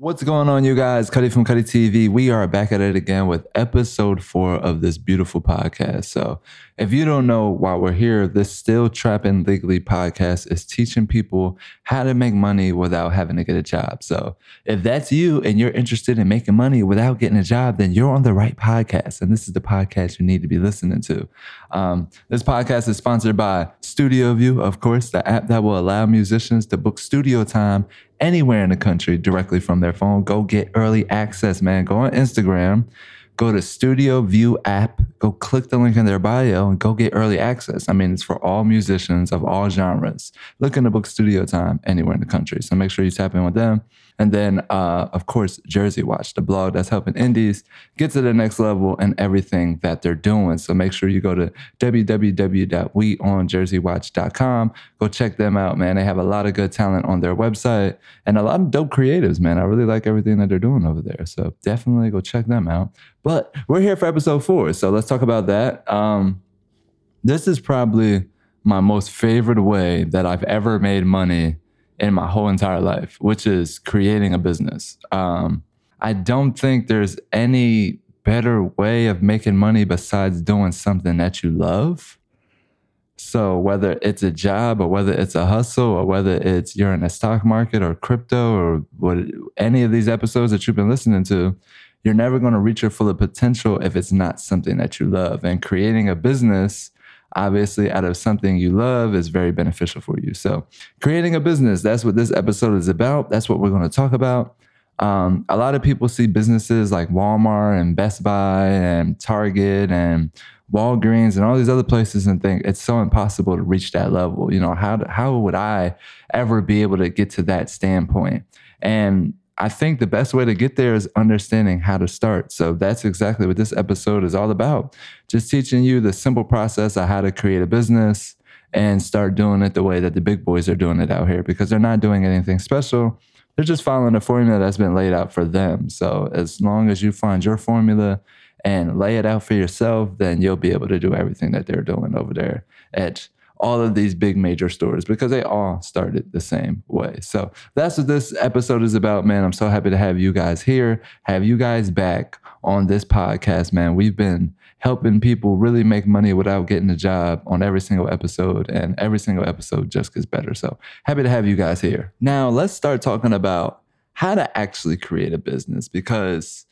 What's going on, you guys? Cuddy from Cuddy TV. We are back at it again with episode four of this beautiful podcast. So, if you don't know why we're here, this Still Trappin Legally podcast is teaching people how to make money without having to get a job. So, if that's you and you're interested in making money without getting a job, then you're on the right podcast. And this is the podcast you need to be listening to. Um, this podcast is sponsored by Studio View, of course, the app that will allow musicians to book studio time anywhere in the country directly from their phone. Go get early access, man. Go on Instagram, go to Studio View app, go click the link in their bio and go get early access. I mean, it's for all musicians of all genres Look in the book studio time anywhere in the country. So make sure you tap in with them. And then, uh, of course, Jersey Watch, the blog that's helping indies get to the next level and everything that they're doing. So make sure you go to www.weonjerseywatch.com. Go check them out, man. They have a lot of good talent on their website and a lot of dope creatives, man. I really like everything that they're doing over there. So definitely go check them out. But we're here for episode four. So let's talk about that. Um, this is probably my most favorite way that I've ever made money in my whole entire life, which is creating a business. Um, I don't think there's any better way of making money besides doing something that you love. So whether it's a job or whether it's a hustle or whether it's you're in the stock market or crypto or what any of these episodes that you've been listening to, you're never going to reach your full potential if it's not something that you love. And creating a business obviously out of something you love is very beneficial for you. So, creating a business, that's what this episode is about. That's what we're going to talk about. Um, a lot of people see businesses like Walmart and Best Buy and Target and Walgreens and all these other places and think it's so impossible to reach that level. You know, how, how would I ever be able to get to that standpoint? And I think the best way to get there is understanding how to start. So that's exactly what this episode is all about. Just teaching you the simple process of how to create a business and start doing it the way that the big boys are doing it out here because they're not doing anything special. They're just following a formula that's been laid out for them. So as long as you find your formula and lay it out for yourself, then you'll be able to do everything that they're doing over there at all of these big major stores because they all started the same way. So that's what this episode is about, man. I'm so happy to have you guys here, have you guys back on this podcast, man. We've been helping people really make money without getting a job on every single episode, and every single episode just gets better. So happy to have you guys here. Now, let's start talking about how to actually create a business because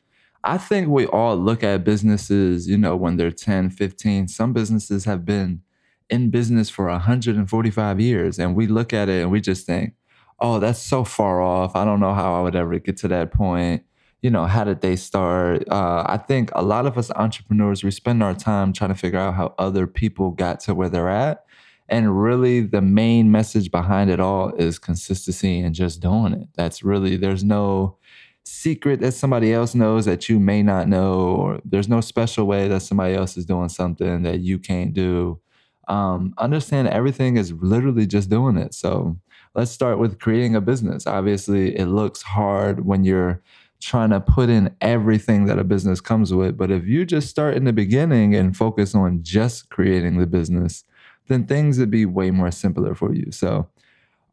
I think we all look at businesses, you know, when they're 10, 15. Some businesses have been in business for 145 years and we look at it and we just think oh that's so far off. I don't know how i would ever get to that point. You know how did they start? Uh, i think a lot of us entrepreneurs we spend our time trying to figure out how other people got to where they're at and really the main message behind it all is consistency and just doing it. That's really there's no secret that somebody else knows that you may not know or there's no special way that somebody else is doing something that you can't do um, understand everything is literally just doing it. So let's start with creating a business. Obviously, it looks hard when you're trying to put in everything that a business comes with. But if you just start in the beginning and focus on just creating the business, then things would be way more simpler for you. So,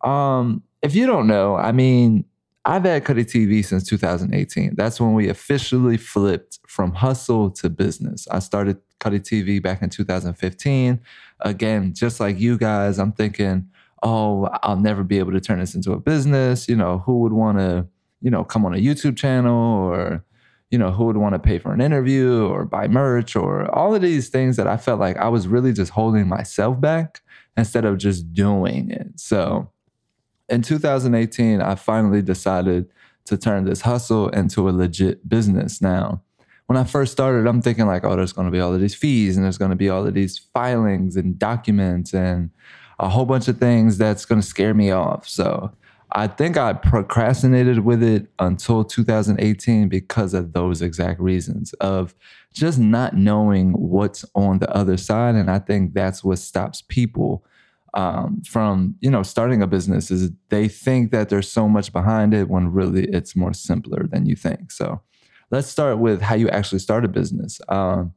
um, if you don't know, I mean, I've had Cuddy TV since 2018. That's when we officially flipped from hustle to business. I started Cuddy TV back in 2015. Again, just like you guys, I'm thinking, oh, I'll never be able to turn this into a business. You know, who would want to, you know, come on a YouTube channel or, you know, who would want to pay for an interview or buy merch or all of these things that I felt like I was really just holding myself back instead of just doing it. So in 2018, I finally decided to turn this hustle into a legit business. Now, when I first started, I'm thinking like, oh, there's going to be all of these fees and there's going to be all of these filings and documents and a whole bunch of things that's going to scare me off. So I think I procrastinated with it until 2018 because of those exact reasons of just not knowing what's on the other side. And I think that's what stops people um, from you know starting a business is they think that there's so much behind it when really it's more simpler than you think. So let's start with how you actually start a business. Um,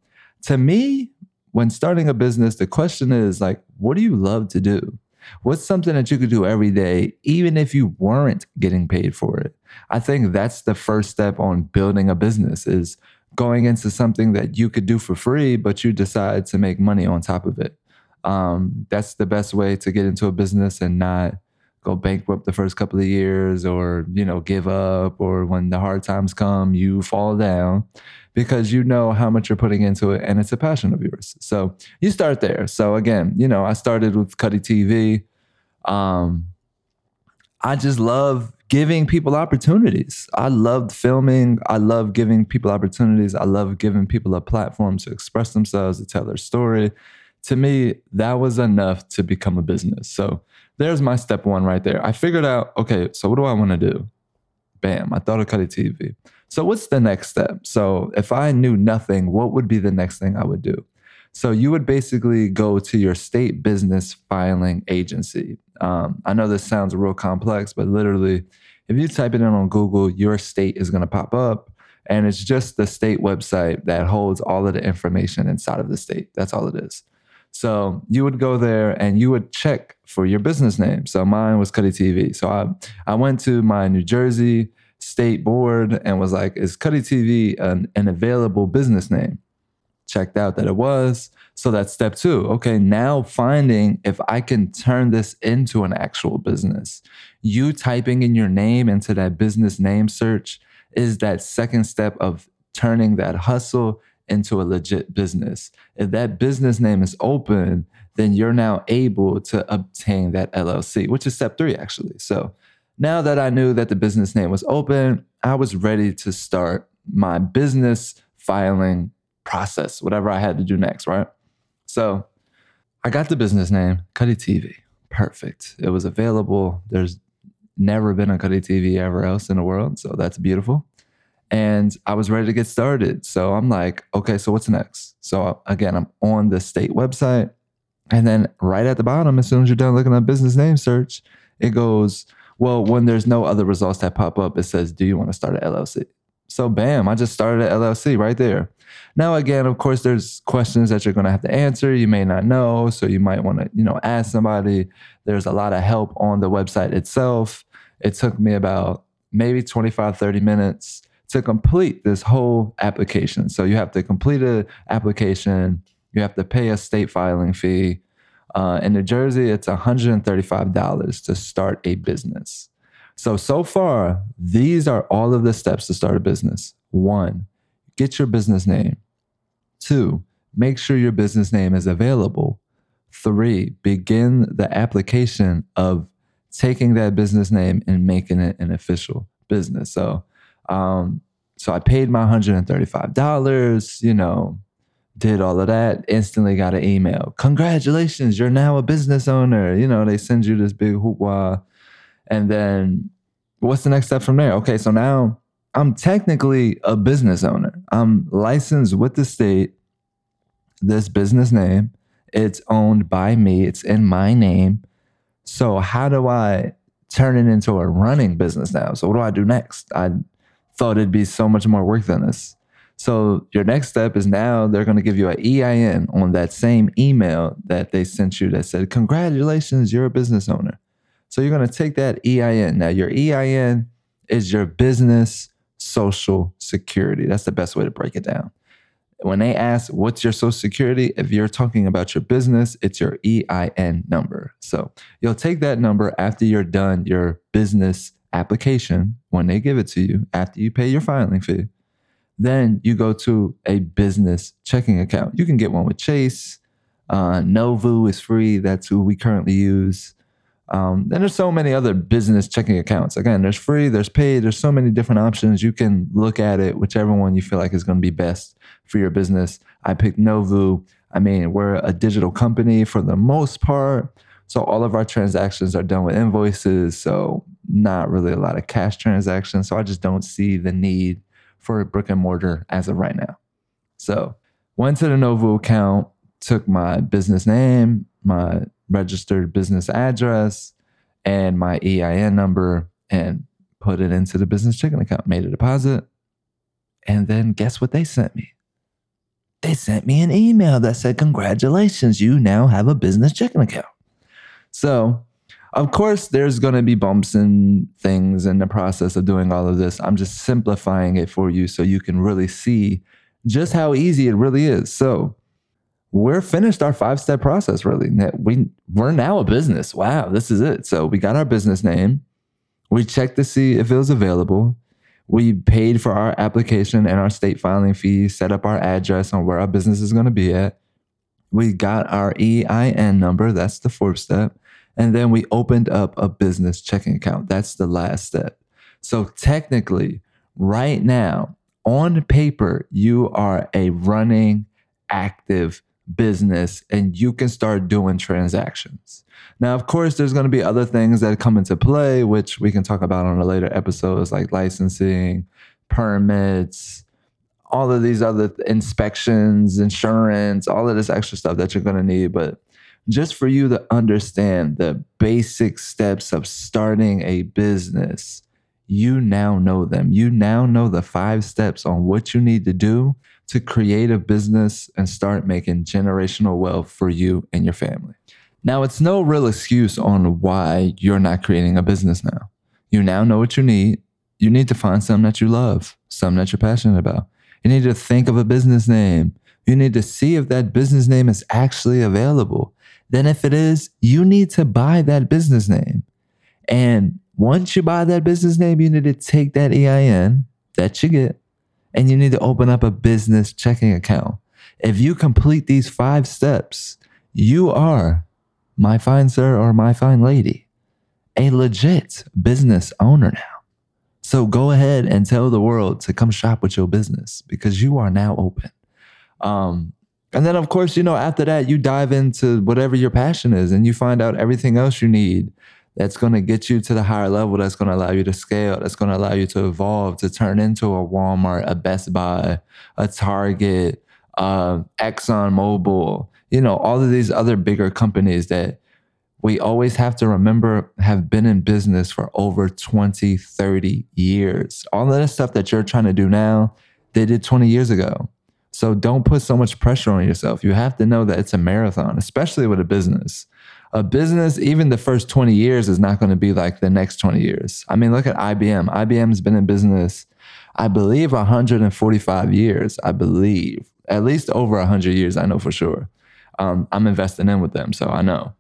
to me, when starting a business, the question is like, what do you love to do? What's something that you could do every day, even if you weren't getting paid for it? I think that's the first step on building a business is going into something that you could do for free, but you decide to make money on top of it. Um, that's the best way to get into a business and not go bankrupt the first couple of years or, you know, give up or when the hard times come, you fall down because you know how much you're putting into it and it's a passion of yours. So you start there. So again, you know, I started with Cuddy TV. Um, I just love giving people opportunities. I loved filming. I love giving people opportunities. I love giving people a platform to express themselves, to tell their story. To me, that was enough to become a business. So there's my step one right there. I figured out, okay, so what do I want to do? Bam, I thought of Cuddy TV. So what's the next step? So if I knew nothing, what would be the next thing I would do? So you would basically go to your state business filing agency. Um, I know this sounds real complex, but literally, if you type it in on Google, your state is going to pop up. And it's just the state website that holds all of the information inside of the state. That's all it is. So you would go there and you would check for your business name. So mine was Cuddy TV. So I, I went to my New Jersey state board and was like, is Cuddy TV an, an available business name? checked out that it was. So that's step two. Okay, now finding if I can turn this into an actual business. You typing in your name into that business name search is that second step of turning that hustle into a legit business. If that business name is open, then you're now able to obtain that LLC, which is step three, actually. So now that I knew that the business name was open, I was ready to start my business filing process whatever I had to do next, right? So I got the business name, Cuddy TV. Perfect. It was available. There's never been a Cuddy TV ever else in the world. So that's beautiful. And I was ready to get started. So I'm like, okay, so what's next? So again, I'm on the state website. And then right at the bottom, as soon as you're done looking at business name search, it goes, well, when there's no other results that pop up, it says, do you want to start an LLC? So bam, I just started an LLC right there. Now again, of course, there's questions that you're going to have to answer. You may not know, so you might want to, you know, ask somebody. There's a lot of help on the website itself. It took me about maybe 25 30 minutes to complete this whole application. So you have to complete an application, you have to pay a state filing fee. Uh, in New Jersey, it's $135 to start a business. So, so far, these are all of the steps to start a business. One, get your business name. Two, make sure your business name is available. Three, begin the application of taking that business name and making it an official business. So, um, so I paid my $135, you know, did all of that, instantly got an email. Congratulations, you're now a business owner. You know, they send you this big hoopla and then what's the next step from there? Okay, so now I'm technically a business owner. I'm licensed with the state, this business name. It's owned by me, it's in my name. So, how do I turn it into a running business now? So, what do I do next? I thought it'd be so much more work than this. So, your next step is now they're going to give you an EIN on that same email that they sent you that said, Congratulations, you're a business owner. So you're going to take that EIN. Now, your EIN is your business social security. That's the best way to break it down. When they ask, what's your social security? If you're talking about your business, it's your EIN number. So you'll take that number after you're done your business application when they give it to you, after you pay your filing fee. Then you go to a business checking account. You can get one with Chase. Uh, Novo is free. That's who we currently use. Um, and there's so many other business checking accounts. Again, there's free, there's paid, there's so many different options. You can look at it, whichever one you feel like is going to be best for your business. I picked Novo. I mean, we're a digital company for the most part. So all of our transactions are done with invoices. So not really a lot of cash transactions. So I just don't see the need for a brick and mortar as of right now. So went to the Novo account, took my business name, my registered business address and my EIN number and put it into the business checking account, made a deposit. And then guess what they sent me? They sent me an email that said, Congratulations, you now have a business checking account. So, of course, there's going to be bumps and things in the process of doing all of this. I'm just simplifying it for you so you can really see just how easy it really is. So, we're finished our five step process really. We, we're now a business. Wow, this is it. So, we got our business name. We checked to see if it was available. We paid for our application and our state filing fees, set up our address on where our business is going to be at. We got our EIN number. That's the fourth step. And then we opened up a business checking account. That's the last step. So technically, right now, on paper, you are a running, active business and you can start doing transactions. Now, of course, there's going to be other things that come into play, which we can talk about on a later episodes like licensing, permits, all of these other inspections, insurance, all of this extra stuff that you're going to need. But just for you to understand the basic steps of starting a business, you now know them. You now know the five steps on what you need to do to create a business and start making generational wealth for you and your family. Now, it's no real excuse on why you're not creating a business now. You now know what you need. You need to find something that you love, something that you're passionate about. You need to think of a business name. You need to see if that business name is actually available. Then, if it is, you need to buy that business name. And once you buy that business name, you need to take that EIN that you get and you need to open up a business checking account. If you complete these five steps, you are, my fine sir or my fine lady, a legit business owner now. So go ahead and tell the world to come shop with your business because you are now open. Um, and then, of course, you know, after that, you dive into whatever your passion is and you find out everything else you need that's going to get you to the higher level that's going to allow you to scale that's going to allow you to evolve to turn into a walmart a best buy a target uh, exxon mobil you know all of these other bigger companies that we always have to remember have been in business for over 20 30 years. All of the stuff that you're trying to do now they did 20 years ago so don't put so much pressure on yourself you have to know that it's a marathon especially with a business a business, even the first 20 years, is not going to be like the next 20 years. I mean, look at IBM. IBM has been in business, I believe, 145 years. I believe at least over 100 years. I know for sure. Um, I'm investing in with them, so I know.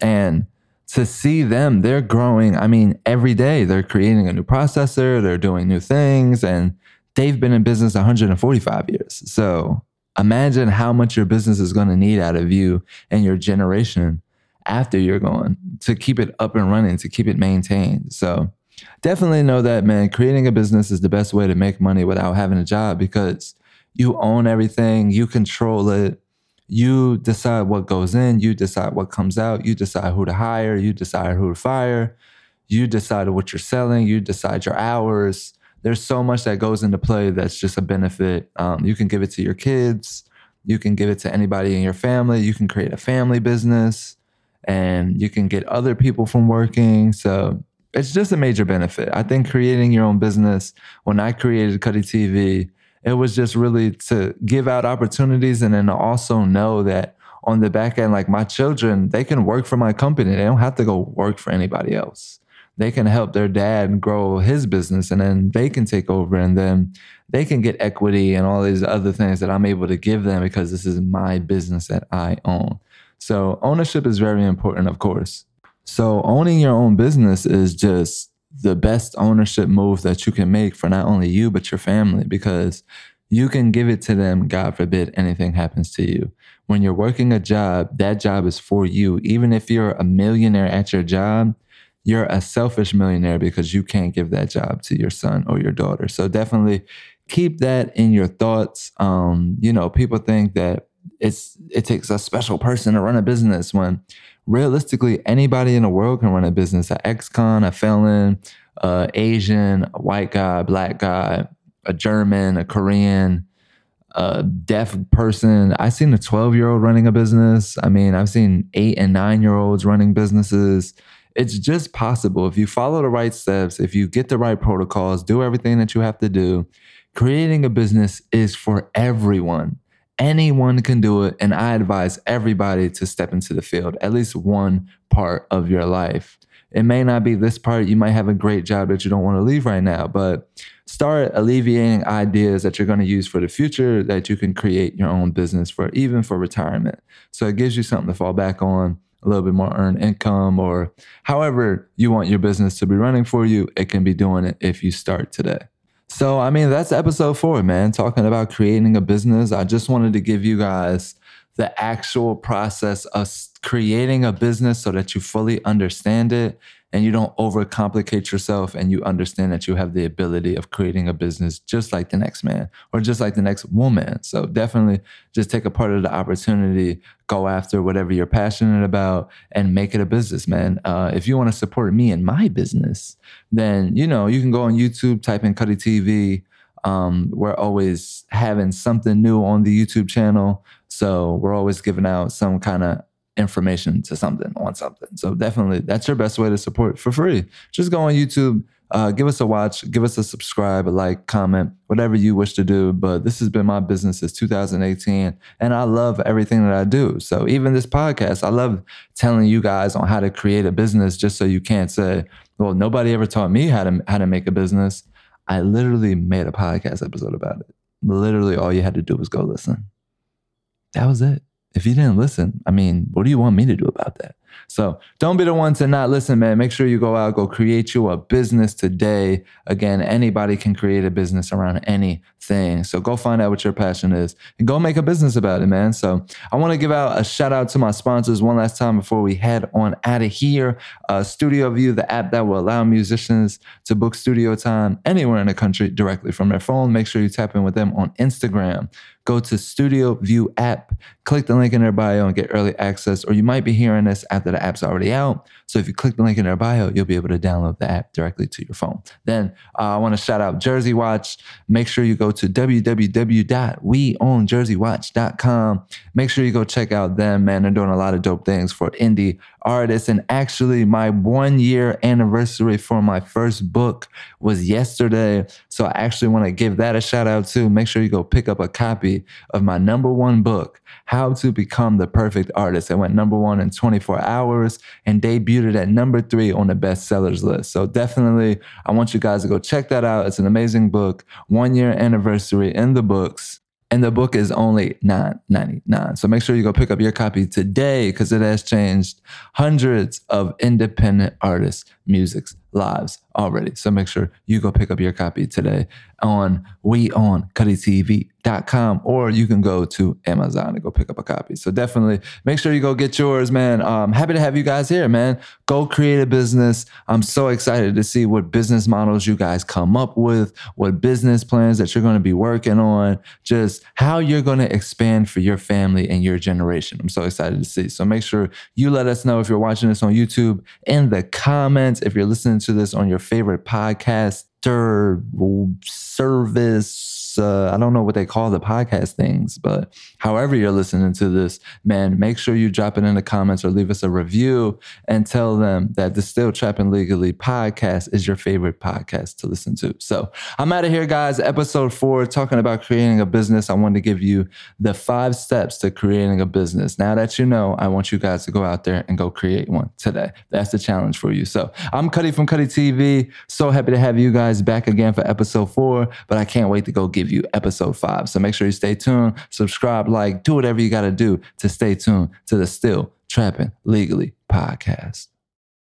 And to see them, they're growing. I mean, every day they're creating a new processor, they're doing new things, and they've been in business 145 years. So imagine how much your business is going to need out of you and your generation after you're gone to keep it up and running, to keep it maintained. So definitely know that, man, creating a business is the best way to make money without having a job because you own everything, you control it. You decide what goes in, you decide what comes out, you decide who to hire, you decide who to fire, you decide what you're selling, you decide your hours. There's so much that goes into play that's just a benefit. Um, you can give it to your kids, you can give it to anybody in your family, you can create a family business and you can get other people from working. So it's just a major benefit. I think creating your own business, when I created Cuddy TV, it was just really to give out opportunities and then also know that on the back end, like my children, they can work for my company. They don't have to go work for anybody else. They can help their dad grow his business and then they can take over and then they can get equity and all these other things that I'm able to give them because this is my business that I own. So ownership is very important, of course. So owning your own business is just the best ownership move that you can make for not only you, but your family, because you can give it to them, God forbid anything happens to you. When you're working a job, that job is for you. Even if you're a millionaire at your job, you're a selfish millionaire because you can't give that job to your son or your daughter. So definitely keep that in your thoughts. Um, you know, people think that it's it takes a special person to run a business when realistically anybody in the world can run a business An ex-con a felon a asian a white guy black guy a german a korean a deaf person i've seen a 12 year old running a business i mean i've seen eight and nine year olds running businesses it's just possible if you follow the right steps if you get the right protocols do everything that you have to do creating a business is for everyone Anyone can do it. And I advise everybody to step into the field, at least one part of your life. It may not be this part. You might have a great job that you don't want to leave right now, but start alleviating ideas that you're going to use for the future that you can create your own business for, even for retirement. So it gives you something to fall back on, a little bit more earned income, or however you want your business to be running for you. It can be doing it if you start today. So, I mean, that's episode four, man, talking about creating a business. I just wanted to give you guys the actual process of creating a business so that you fully understand it and you don't overcomplicate yourself and you understand that you have the ability of creating a business just like the next man or just like the next woman. So definitely just take a part of the opportunity, go after whatever you're passionate about and make it a business, man. Uh, if you want to support me in my business, then, you know, you can go on YouTube, type in Cuddy TV. Um, we're always having something new on the YouTube channel. So we're always giving out some kind of information to something on something. So definitely that's your best way to support for free. Just go on YouTube, uh, give us a watch, give us a subscribe, a like, comment, whatever you wish to do. But this has been my business since 2018, and I love everything that I do. So even this podcast, I love telling you guys on how to create a business, just so you can't say, "Well, nobody ever taught me how to how to make a business." I literally made a podcast episode about it. Literally, all you had to do was go listen that was it. If you didn't listen, I mean, what do you want me to do about that? So don't be the one to not listen, man. Make sure you go out, go create you a business today. Again, anybody can create a business around anything. So go find out what your passion is and go make a business about it, man. So I want to give out a shout out to my sponsors one last time before we head on out of here. Uh, studio View, the app that will allow musicians to book studio time anywhere in the country directly from their phone. Make sure you tap in with them on Instagram go to Studio View app, click the link in their bio and get early access. Or you might be hearing this after the app's already out. So if you click the link in their bio, you'll be able to download the app directly to your phone. Then uh, I want to shout out Jersey Watch. Make sure you go to www.weownjerseywatch.com. Make sure you go check out them, man. They're doing a lot of dope things for indie artists. And actually, my one year anniversary for my first book was yesterday. So I actually want to give that a shout out too. Make sure you go pick up a copy of my number one book, How to Become the Perfect Artist. It went number one in 24 hours and debuted at number three on the bestsellers list. So definitely, I want you guys to go check that out. It's an amazing book, one year anniversary in the books. And the book is only $9.99. So make sure you go pick up your copy today because it has changed hundreds of independent artists' music's lives already. So make sure you go pick up your copy today on we on cuddytv.com or you can go to Amazon and go pick up a copy. So definitely make sure you go get yours, man. I'm happy to have you guys here, man. Go create a business. I'm so excited to see what business models you guys come up with, what business plans that you're going to be working on, just how you're going to expand for your family and your generation. I'm so excited to see. So make sure you let us know if you're watching this on YouTube in the comments, if you're listening to this on your favorite podcast service uh, I don't know what they call the podcast things, but however you're listening to this, man, make sure you drop it in the comments or leave us a review and tell them that the Still Trappin Legally podcast is your favorite podcast to listen to. So I'm out of here, guys. Episode four, talking about creating a business. I wanted to give you the five steps to creating a business. Now that you know, I want you guys to go out there and go create one today. That's the challenge for you. So I'm Cuddy from Cuddy TV. So happy to have you guys back again for episode four, but I can't wait to go give give you episode five. So make sure you stay tuned, subscribe, like, do whatever you got to do to stay tuned to the Still Trappin Legally podcast.